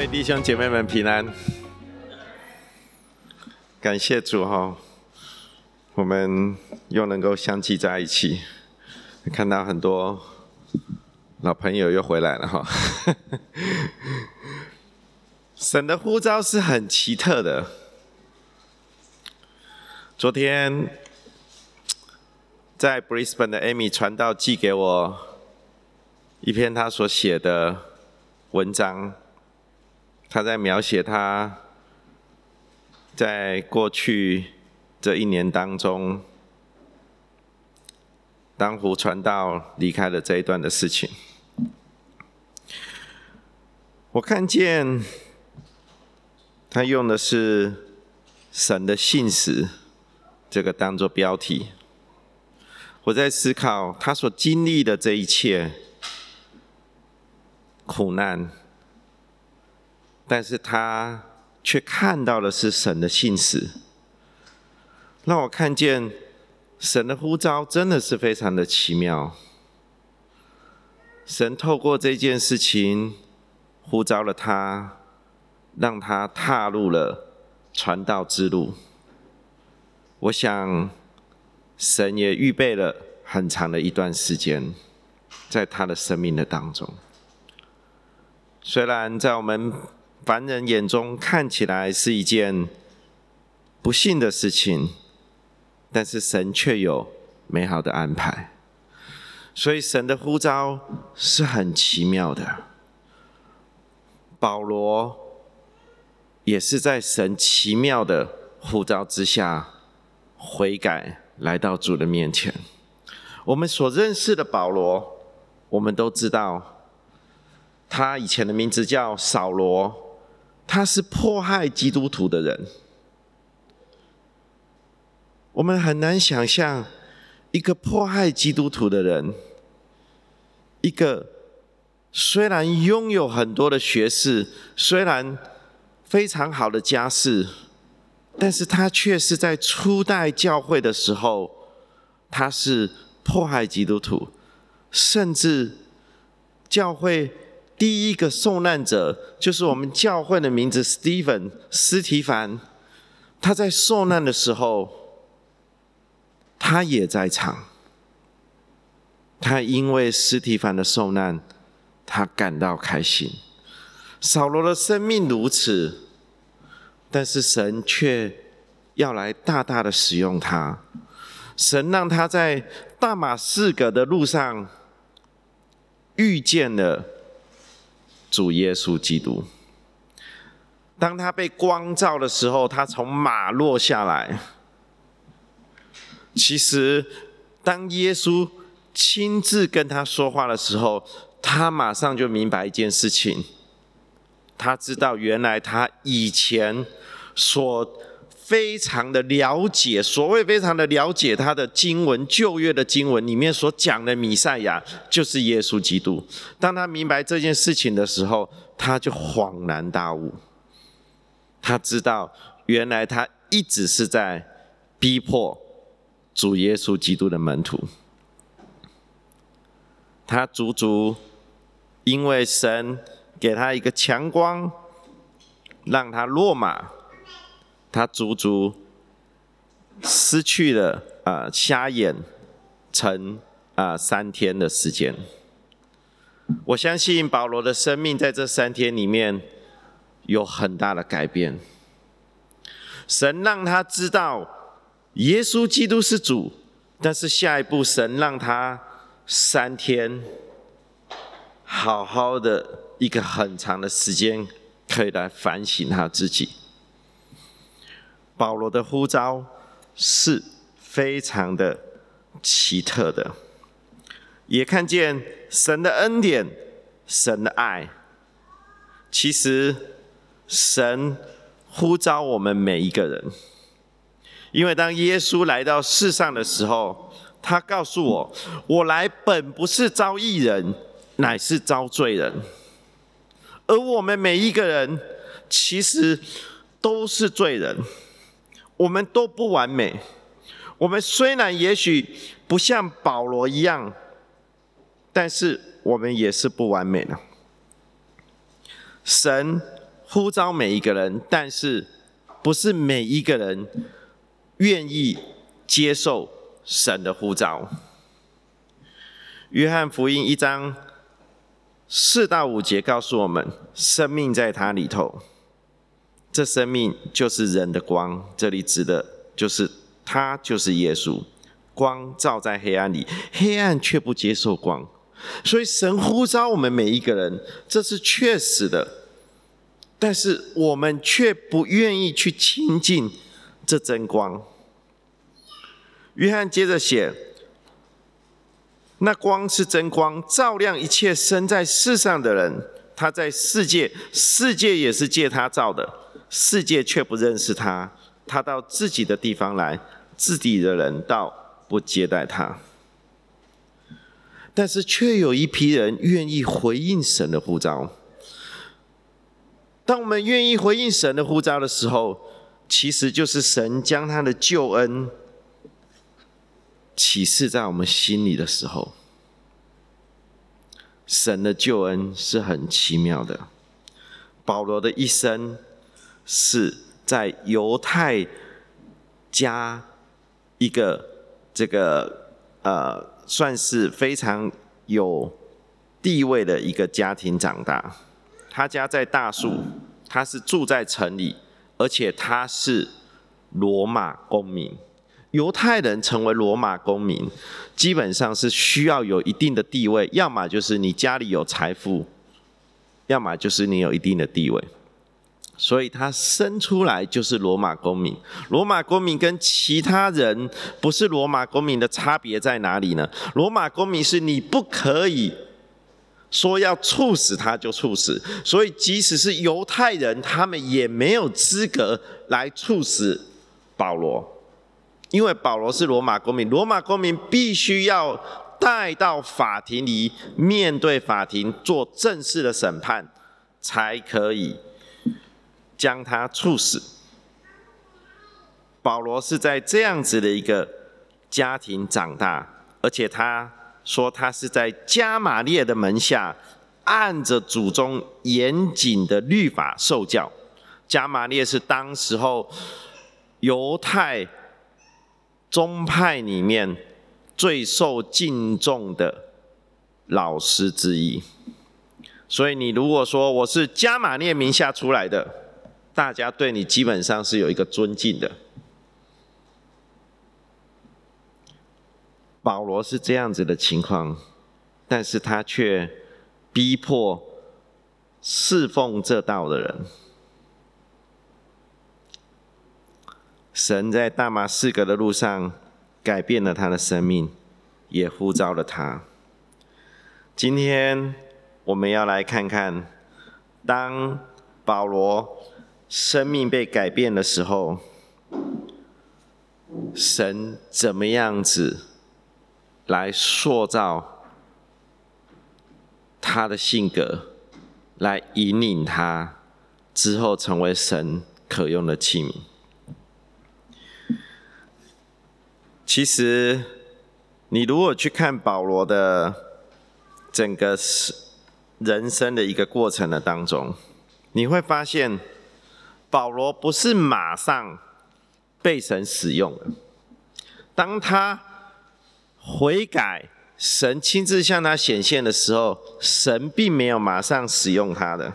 位弟兄姐妹们平安，感谢主哈，我们又能够相聚在一起，看到很多老朋友又回来了哈。神的呼召是很奇特的。昨天在 Brisbane 的 Amy 传道寄给我一篇他所写的文章。他在描写他在过去这一年当中，当胡传道离开了这一段的事情。我看见他用的是“神的信使”这个当做标题。我在思考他所经历的这一切苦难。但是他却看到的是神的信使，让我看见神的呼召真的是非常的奇妙。神透过这件事情呼召了他，让他踏入了传道之路。我想，神也预备了很长的一段时间，在他的生命的当中。虽然在我们。凡人眼中看起来是一件不幸的事情，但是神却有美好的安排，所以神的呼召是很奇妙的。保罗也是在神奇妙的呼召之下悔改，来到主的面前。我们所认识的保罗，我们都知道，他以前的名字叫扫罗。他是迫害基督徒的人，我们很难想象一个迫害基督徒的人，一个虽然拥有很多的学识，虽然非常好的家世，但是他却是在初代教会的时候，他是迫害基督徒，甚至教会。第一个受难者就是我们教会的名字，Stephen 斯提凡。他在受难的时候，他也在场。他因为斯提凡的受难，他感到开心。扫罗的生命如此，但是神却要来大大的使用他。神让他在大马士革的路上遇见了。主耶稣基督，当他被光照的时候，他从马落下来。其实，当耶稣亲自跟他说话的时候，他马上就明白一件事情。他知道，原来他以前所。非常的了解，所谓非常的了解他的经文，旧约的经文里面所讲的弥赛亚就是耶稣基督。当他明白这件事情的时候，他就恍然大悟。他知道，原来他一直是在逼迫主耶稣基督的门徒。他足足因为神给他一个强光，让他落马。他足足失去了啊瞎眼成啊三天的时间。我相信保罗的生命在这三天里面有很大的改变。神让他知道耶稣基督是主，但是下一步神让他三天好好的一个很长的时间可以来反省他自己。保罗的呼召是非常的奇特的，也看见神的恩典、神的爱。其实，神呼召我们每一个人，因为当耶稣来到世上的时候，他告诉我：“我来本不是招义人，乃是招罪人。”而我们每一个人，其实都是罪人。我们都不完美，我们虽然也许不像保罗一样，但是我们也是不完美的。神呼召每一个人，但是不是每一个人愿意接受神的呼召。约翰福音一章四到五节告诉我们：生命在他里头，这生命就是人的光。这里指的就是他，就是耶稣。光照在黑暗里，黑暗却不接受光。所以神呼召我们每一个人，这是确实的。但是我们却不愿意去亲近这真光。约翰接着写。那光是真光，照亮一切生在世上的人。他在世界，世界也是借他照的，世界却不认识他。他到自己的地方来，自己的人倒不接待他。但是却有一批人愿意回应神的呼召。当我们愿意回应神的呼召的时候，其实就是神将他的救恩。启示在我们心里的时候，神的救恩是很奇妙的。保罗的一生是在犹太家一个这个呃，算是非常有地位的一个家庭长大。他家在大树，他是住在城里，而且他是罗马公民。犹太人成为罗马公民，基本上是需要有一定的地位，要么就是你家里有财富，要么就是你有一定的地位。所以他生出来就是罗马公民。罗马公民跟其他人不是罗马公民的差别在哪里呢？罗马公民是你不可以说要处死他就处死，所以即使是犹太人，他们也没有资格来处死保罗。因为保罗是罗马公民，罗马公民必须要带到法庭里，面对法庭做正式的审判，才可以将他处死。保罗是在这样子的一个家庭长大，而且他说他是在加玛列的门下，按着祖宗严谨的律法受教。加玛列是当时候犹太。宗派里面最受敬重的老师之一，所以你如果说我是加马列名下出来的，大家对你基本上是有一个尊敬的。保罗是这样子的情况，但是他却逼迫侍奉这道的人。神在大马士革的路上改变了他的生命，也呼召了他。今天我们要来看看，当保罗生命被改变的时候，神怎么样子来塑造他的性格，来引领他之后成为神可用的器皿。其实，你如果去看保罗的整个人生的一个过程的当中，你会发现，保罗不是马上被神使用的。当他悔改，神亲自向他显现的时候，神并没有马上使用他的。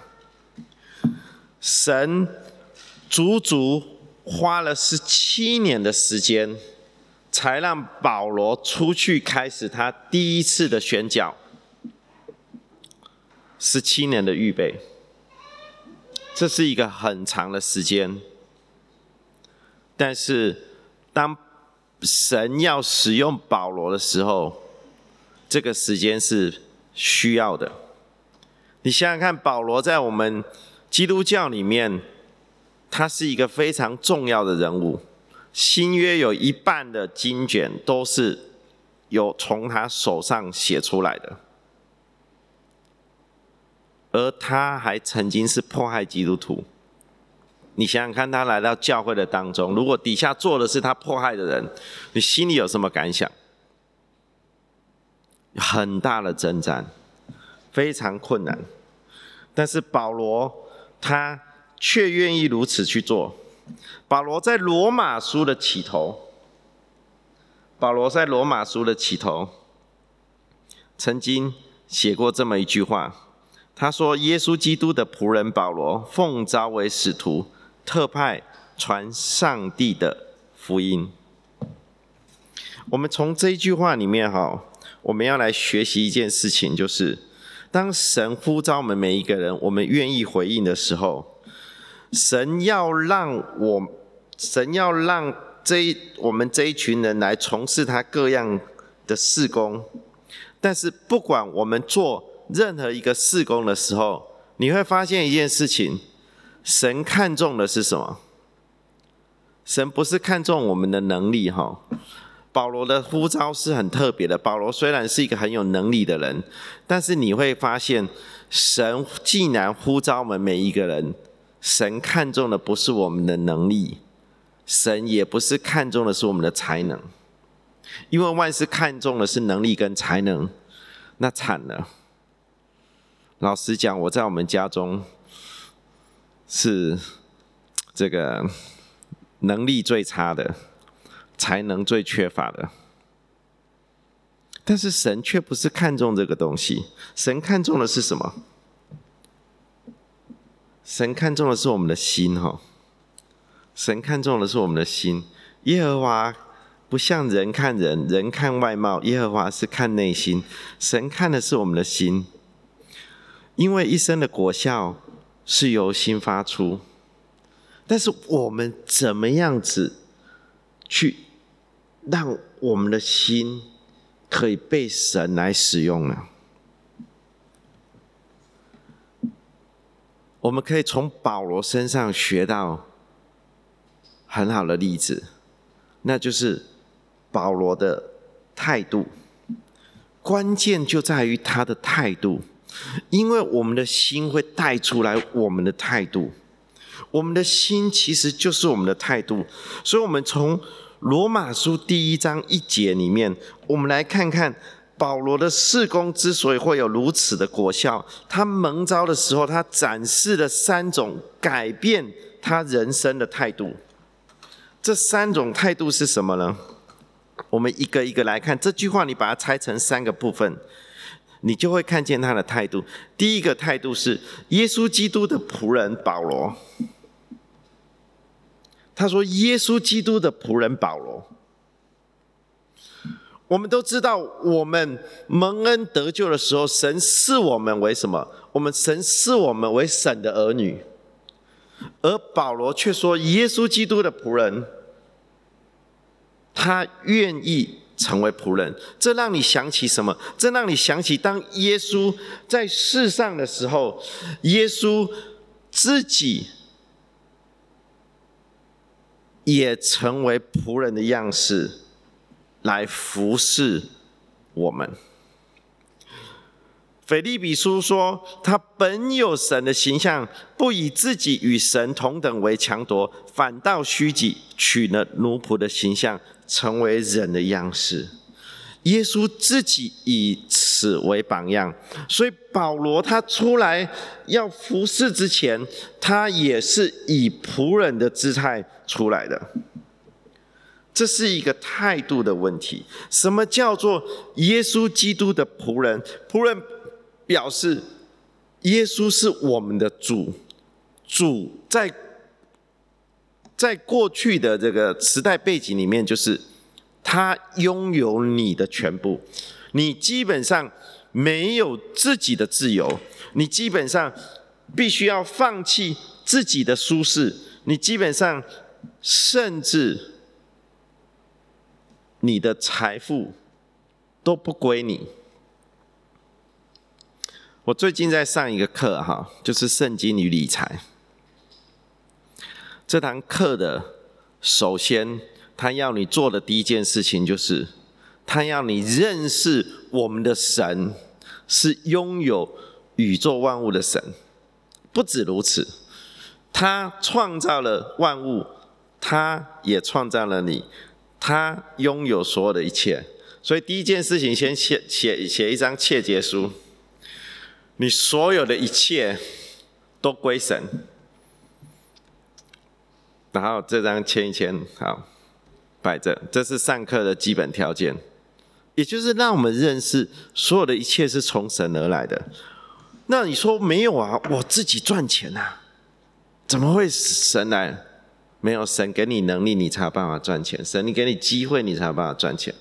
神足足花了十七年的时间。才让保罗出去开始他第一次的宣教，十七年的预备，这是一个很长的时间。但是当神要使用保罗的时候，这个时间是需要的。你想想看，保罗在我们基督教里面，他是一个非常重要的人物。新约有一半的经卷都是有从他手上写出来的，而他还曾经是迫害基督徒。你想想看，他来到教会的当中，如果底下坐的是他迫害的人，你心里有什么感想？很大的征战，非常困难。但是保罗他却愿意如此去做。保罗在罗马书的起头，保罗在罗马书的起头曾经写过这么一句话，他说：“耶稣基督的仆人保罗，奉召为使徒，特派传上帝的福音。”我们从这一句话里面哈，我们要来学习一件事情，就是当神呼召我们每一个人，我们愿意回应的时候。神要让我，神要让这一我们这一群人来从事他各样的事工，但是不管我们做任何一个事工的时候，你会发现一件事情：神看重的是什么？神不是看重我们的能力哈。保罗的呼召是很特别的。保罗虽然是一个很有能力的人，但是你会发现，神既然呼召我们每一个人。神看重的不是我们的能力，神也不是看重的是我们的才能，因为万事看重的是能力跟才能，那惨了。老实讲，我在我们家中是这个能力最差的，才能最缺乏的，但是神却不是看重这个东西，神看重的是什么？神看重的是我们的心，哈！神看重的是我们的心。耶和华不像人看人，人看外貌，耶和华是看内心。神看的是我们的心，因为一生的果效是由心发出。但是我们怎么样子去让我们的心可以被神来使用呢？我们可以从保罗身上学到很好的例子，那就是保罗的态度。关键就在于他的态度，因为我们的心会带出来我们的态度。我们的心其实就是我们的态度，所以，我们从罗马书第一章一节里面，我们来看看。保罗的事工之所以会有如此的果效，他蒙召的时候，他展示了三种改变他人生的态度。这三种态度是什么呢？我们一个一个来看。这句话你把它拆成三个部分，你就会看见他的态度。第一个态度是耶稣基督的仆人保罗。他说：“耶稣基督的仆人保罗。”我们都知道，我们蒙恩得救的时候，神视我们为什么？我们神视我们为神的儿女，而保罗却说，耶稣基督的仆人，他愿意成为仆人。这让你想起什么？这让你想起，当耶稣在世上的时候，耶稣自己也成为仆人的样式。来服侍我们。菲利比书说，他本有神的形象，不以自己与神同等为强夺，反倒虚己，取了奴仆的形象，成为人的样式。耶稣自己以此为榜样，所以保罗他出来要服侍之前，他也是以仆人的姿态出来的。这是一个态度的问题。什么叫做耶稣基督的仆人？仆人表示耶稣是我们的主，主在在过去的这个时代背景里面，就是他拥有你的全部，你基本上没有自己的自由，你基本上必须要放弃自己的舒适，你基本上甚至。你的财富都不归你。我最近在上一个课哈，就是圣经与理财。这堂课的首先，他要你做的第一件事情就是，他要你认识我们的神是拥有宇宙万物的神。不止如此，他创造了万物，他也创造了你。他拥有所有的一切，所以第一件事情，先写写写一张切结书。你所有的一切都归神，然后这张签一签，好，摆着，这是上课的基本条件，也就是让我们认识所有的一切是从神而来的。那你说没有啊？我自己赚钱啊，怎么会神来？没有神给你能力，你才有办法赚钱；神你给你机会，你才有办法赚钱。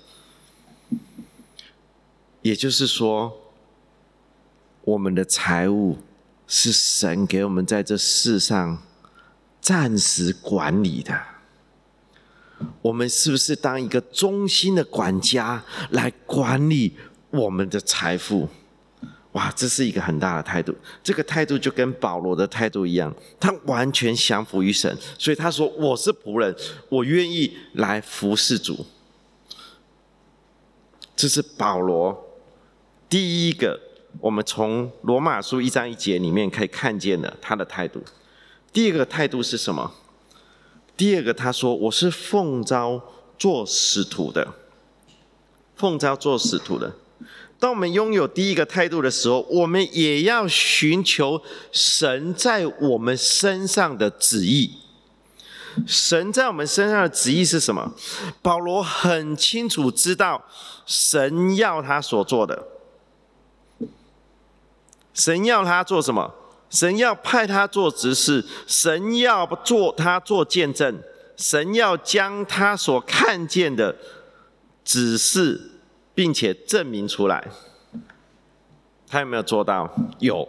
也就是说，我们的财务是神给我们在这世上暂时管理的。我们是不是当一个忠心的管家来管理我们的财富？哇，这是一个很大的态度。这个态度就跟保罗的态度一样，他完全降服于神，所以他说：“我是仆人，我愿意来服侍主。”这是保罗第一个，我们从罗马书一章一节里面可以看见的他的态度。第二个态度是什么？第二个他说：“我是奉召做使徒的，奉召做使徒的。”当我们拥有第一个态度的时候，我们也要寻求神在我们身上的旨意。神在我们身上的旨意是什么？保罗很清楚知道，神要他所做的。神要他做什么？神要派他做执事，神要做他做见证，神要将他所看见的指示。并且证明出来，他有没有做到？有，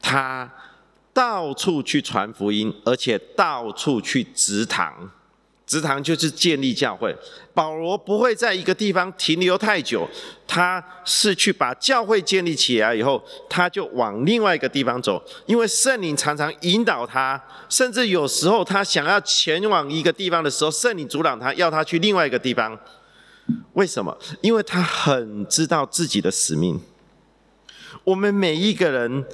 他到处去传福音，而且到处去植堂。植堂就是建立教会。保罗不会在一个地方停留太久，他是去把教会建立起来以后，他就往另外一个地方走。因为圣灵常常引导他，甚至有时候他想要前往一个地方的时候，圣灵阻挡他，要他去另外一个地方。为什么？因为他很知道自己的使命。我们每一个人，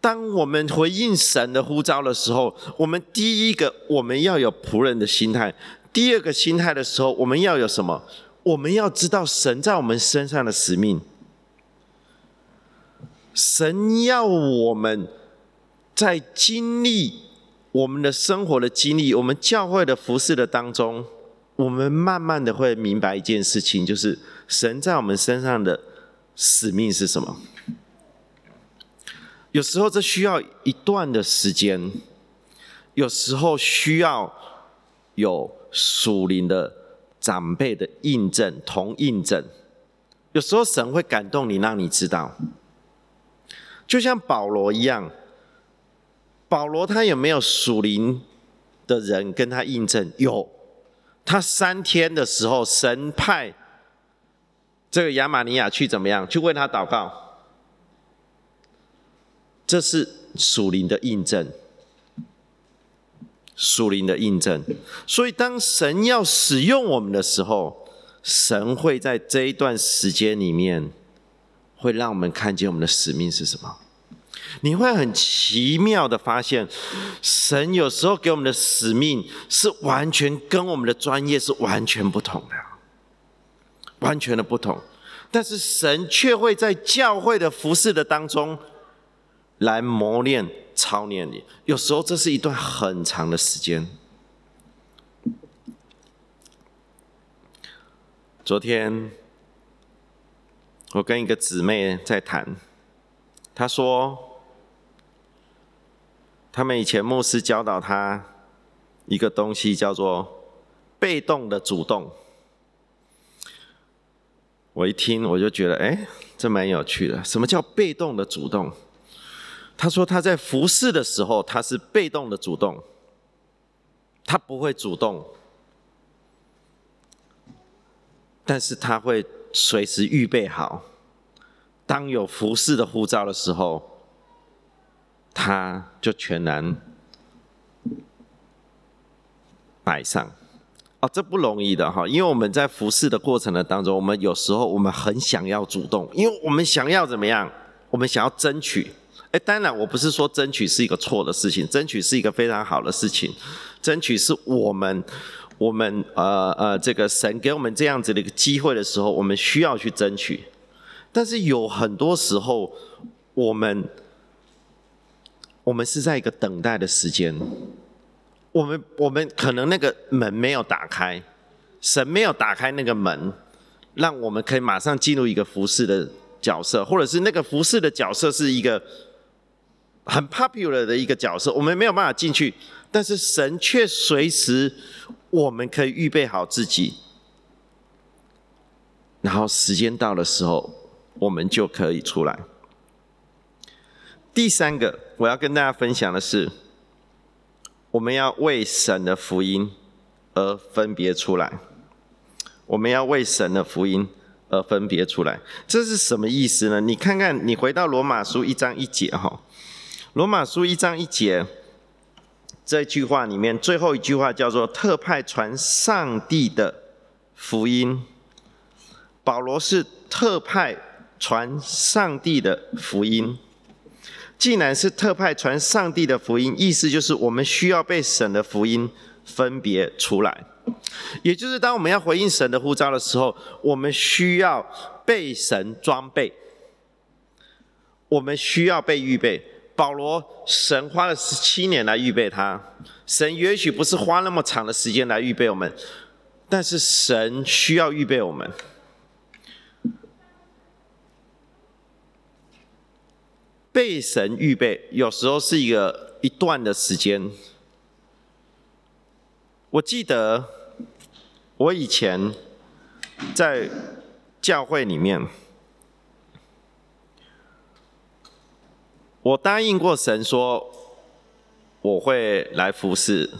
当我们回应神的呼召的时候，我们第一个我们要有仆人的心态；第二个心态的时候，我们要有什么？我们要知道神在我们身上的使命。神要我们在经历我们的生活的经历，我们教会的服饰的当中。我们慢慢的会明白一件事情，就是神在我们身上的使命是什么。有时候这需要一段的时间，有时候需要有属灵的长辈的印证同印证。有时候神会感动你，让你知道，就像保罗一样，保罗他有没有属灵的人跟他印证？有。他三天的时候，神派这个亚玛尼亚去怎么样？去为他祷告，这是属灵的印证，属灵的印证。所以，当神要使用我们的时候，神会在这一段时间里面，会让我们看见我们的使命是什么。你会很奇妙的发现，神有时候给我们的使命是完全跟我们的专业是完全不同的，完全的不同。但是神却会在教会的服饰的当中来磨练、操练你。有时候这是一段很长的时间。昨天我跟一个姊妹在谈，她说。他们以前牧师教导他一个东西，叫做被动的主动。我一听我就觉得，哎，这蛮有趣的。什么叫被动的主动？他说他在服侍的时候，他是被动的主动，他不会主动，但是他会随时预备好，当有服侍的护照的时候。他就全然摆上哦，这不容易的哈，因为我们在服侍的过程的当中，我们有时候我们很想要主动，因为我们想要怎么样？我们想要争取。哎，当然我不是说争取是一个错的事情，争取是一个非常好的事情。争取是我们我们呃呃，这个神给我们这样子的一个机会的时候，我们需要去争取。但是有很多时候，我们。我们是在一个等待的时间，我们我们可能那个门没有打开，神没有打开那个门，让我们可以马上进入一个服侍的角色，或者是那个服侍的角色是一个很 popular 的一个角色，我们没有办法进去，但是神却随时我们可以预备好自己，然后时间到的时候，我们就可以出来。第三个，我要跟大家分享的是，我们要为神的福音而分别出来。我们要为神的福音而分别出来，这是什么意思呢？你看看，你回到罗马书一章一节哈，罗马书一章一节这句话里面最后一句话叫做“特派传上帝的福音”。保罗是特派传上帝的福音。既然是特派传上帝的福音，意思就是我们需要被神的福音分别出来，也就是当我们要回应神的呼召的时候，我们需要被神装备，我们需要被预备。保罗，神花了十七年来预备他，神也许不是花那么长的时间来预备我们，但是神需要预备我们。被神预备，有时候是一个一段的时间。我记得我以前在教会里面，我答应过神说我会来服侍，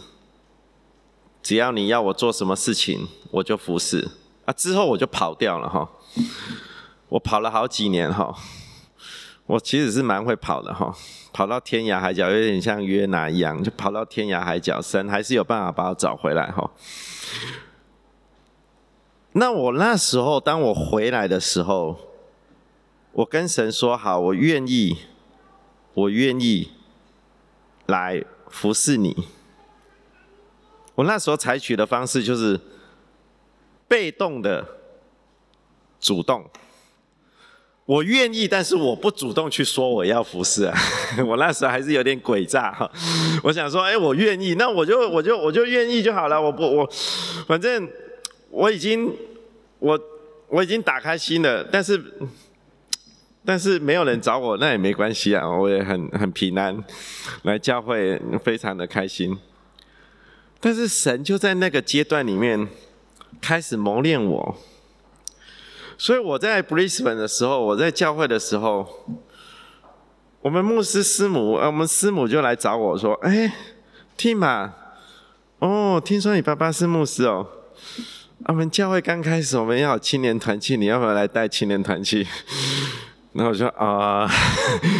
只要你要我做什么事情，我就服侍。啊，之后我就跑掉了哈，我跑了好几年哈。我其实是蛮会跑的哈，跑到天涯海角，有点像约拿一样，就跑到天涯海角，神还是有办法把我找回来哈。那我那时候，当我回来的时候，我跟神说好，我愿意，我愿意来服侍你。我那时候采取的方式就是被动的主动。我愿意，但是我不主动去说我要服侍啊。我那时候还是有点诡诈哈。我想说，哎，我愿意，那我就我就我就愿意就好了。我不我，反正我已经我我已经打开心了，但是但是没有人找我，那也没关系啊。我也很很平安，来教会非常的开心。但是神就在那个阶段里面开始磨练我。所以我在 Brisbane 的时候，我在教会的时候，我们牧师师母，呃，我们师母就来找我说：“哎，Tim 啊，哦，听说你爸爸是牧师哦，我们教会刚开始我们要青年团契，你要不要来带青年团契？”然后我说：“啊，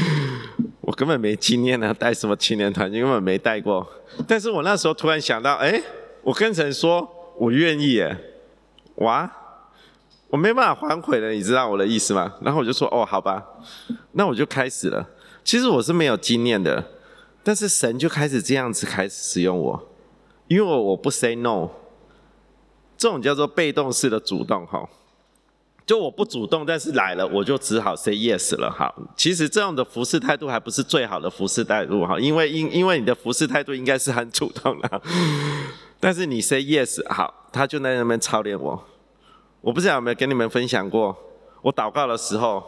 我根本没经验啊，带什么青年团，根本没带过。但是我那时候突然想到，哎，我跟神说，我愿意，哎，哇！”我没办法反悔了，你知道我的意思吗？然后我就说：“哦，好吧，那我就开始了。”其实我是没有经验的，但是神就开始这样子开始使用我，因为我我不 say no，这种叫做被动式的主动哈。就我不主动，但是来了，我就只好 say yes 了哈。其实这样的服侍态度还不是最好的服侍态度哈，因为因因为你的服侍态度应该是很主动的，但是你 say yes 好，他就在那边操练我。我不知道有没有跟你们分享过，我祷告的时候，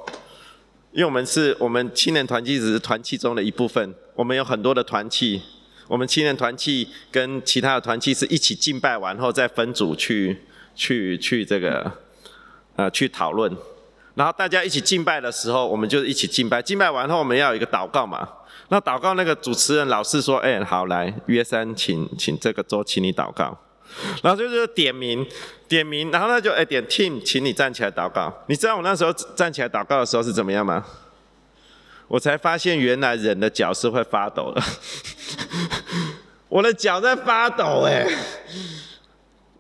因为我们是我们青年团契只是团契中的一部分，我们有很多的团契，我们青年团契跟其他的团契是一起敬拜完后再分组去去去这个呃去讨论，然后大家一起敬拜的时候，我们就一起敬拜，敬拜完后我们要有一个祷告嘛，那祷告那个主持人老是说，哎，好来约三，请请这个周请你祷告。然后就是点名，点名，然后他就哎点 team，请你站起来祷告。你知道我那时候站起来祷告的时候是怎么样吗？我才发现原来人的脚是会发抖的，我的脚在发抖哎，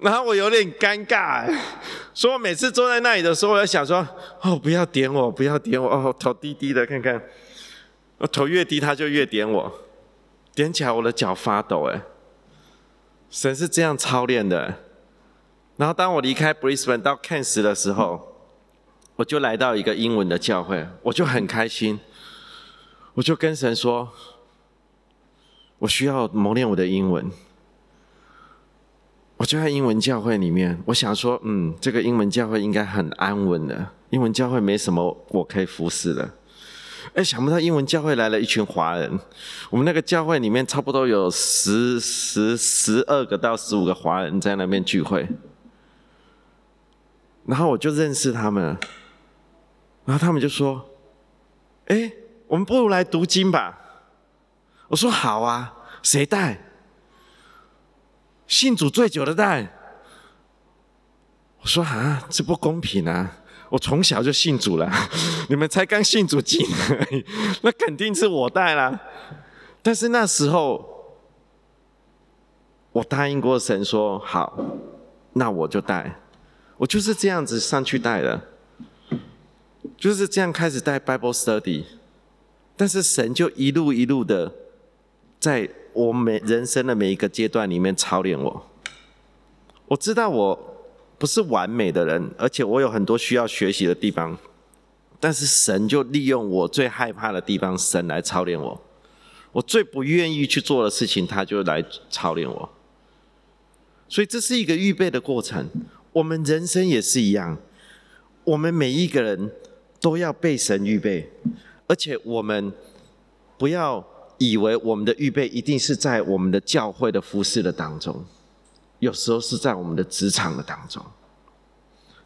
然后我有点尴尬，所以我每次坐在那里的时候，我在想说，哦不要点我，不要点我，哦头低低的看看，我头越低他就越点我，点起来我的脚发抖哎。神是这样操练的，然后当我离开 Brisbane 到 Cairns 的时候，我就来到一个英文的教会，我就很开心，我就跟神说，我需要磨练我的英文，我就在英文教会里面，我想说，嗯，这个英文教会应该很安稳的，英文教会没什么我可以服侍的。哎，想不到英文教会来了一群华人，我们那个教会里面差不多有十十十二个到十五个华人在那边聚会，然后我就认识他们，然后他们就说：“哎，我们不如来读经吧。”我说：“好啊，谁带？信主最久的带。”我说：“啊，这不公平啊！”我从小就信主了，你们才刚信主几年，那肯定是我带啦。但是那时候，我答应过神说好，那我就带。我就是这样子上去带的，就是这样开始带 Bible Study。但是神就一路一路的，在我每人生的每一个阶段里面操练我。我知道我。不是完美的人，而且我有很多需要学习的地方，但是神就利用我最害怕的地方，神来操练我。我最不愿意去做的事情，他就来操练我。所以这是一个预备的过程。我们人生也是一样，我们每一个人都要被神预备，而且我们不要以为我们的预备一定是在我们的教会的服饰的当中。有时候是在我们的职场的当中，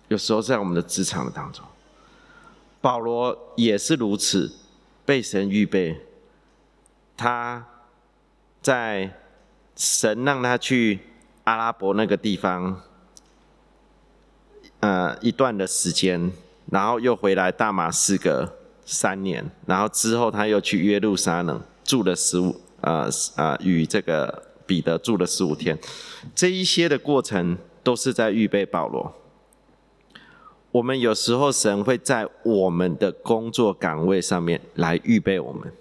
有时候在我们的职场的当中，保罗也是如此，被神预备。他在神让他去阿拉伯那个地方，呃，一段的时间，然后又回来大马士革三年，然后之后他又去耶路撒冷住了十五，啊啊，与这个。彼得住了十五天，这一些的过程都是在预备保罗。我们有时候神会在我们的工作岗位上面来预备我们，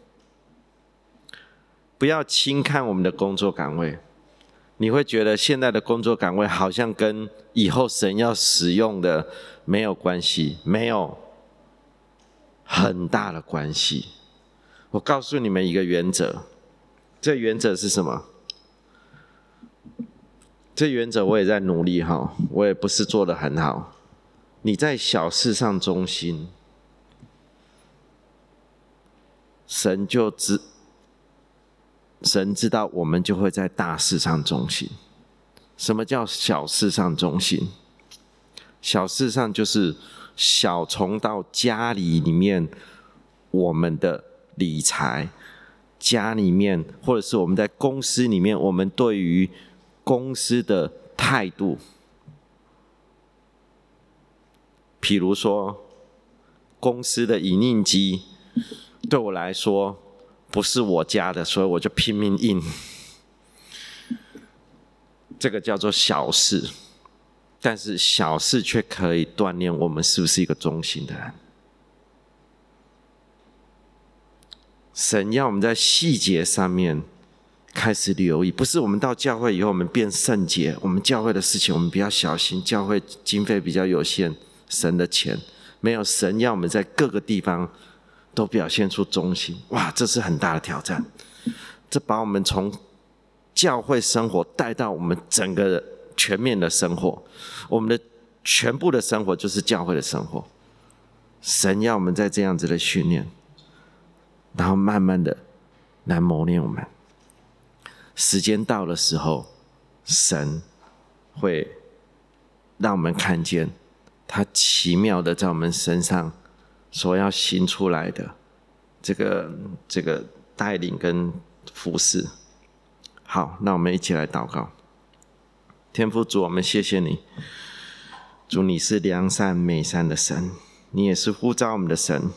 不要轻看我们的工作岗位。你会觉得现在的工作岗位好像跟以后神要使用的没有关系，没有很大的关系。我告诉你们一个原则，这原则是什么？这原则我也在努力哈，我也不是做的很好。你在小事上忠心，神就知，神知道我们就会在大事上忠心。什么叫小事上忠心？小事上就是小从到家里里面，我们的理财，家里面或者是我们在公司里面，我们对于。公司的态度，譬如说，公司的影印机对我来说不是我家的，所以我就拼命印。这个叫做小事，但是小事却可以锻炼我们是不是一个忠心的人。神要我们在细节上面。开始留意，不是我们到教会以后我们变圣洁，我们教会的事情我们比较小心，教会经费比较有限，神的钱没有神要我们在各个地方都表现出忠心，哇，这是很大的挑战，这把我们从教会生活带到我们整个全面的生活，我们的全部的生活就是教会的生活，神要我们在这样子的训练，然后慢慢的来磨练我们。时间到的时候，神会让我们看见他奇妙的在我们身上所要行出来的这个这个带领跟服饰。好，那我们一起来祷告。天父主，我们谢谢你，主你是良善美善的神，你也是呼召我们的神。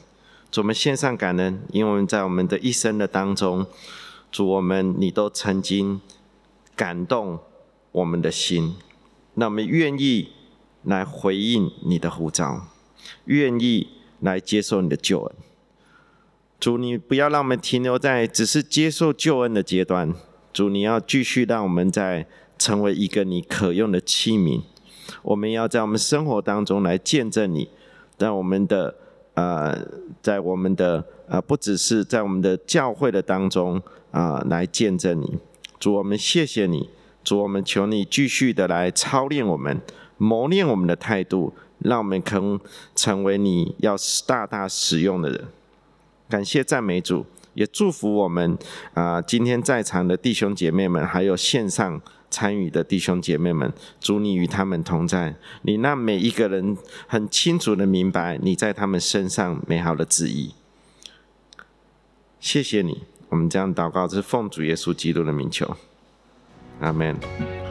主，我们献上感恩，因为我们在我们的一生的当中。主我们，你都曾经感动我们的心，那我们愿意来回应你的呼召，愿意来接受你的救恩。主，你不要让我们停留在只是接受救恩的阶段。主，你要继续让我们在成为一个你可用的器皿。我们要在我们生活当中来见证你，让我们的呃，在我们的呃，不只是在我们的教会的当中。啊，来见证你，主，我们谢谢你，主，我们求你继续的来操练我们，磨练我们的态度，让我们可成为你要大大使用的人。感谢赞美主，也祝福我们啊！今天在场的弟兄姐妹们，还有线上参与的弟兄姐妹们，祝你与他们同在。你让每一个人很清楚的明白你在他们身上美好的旨意。谢谢你，我们这样祷告是奉主耶稣基督的名求，阿门。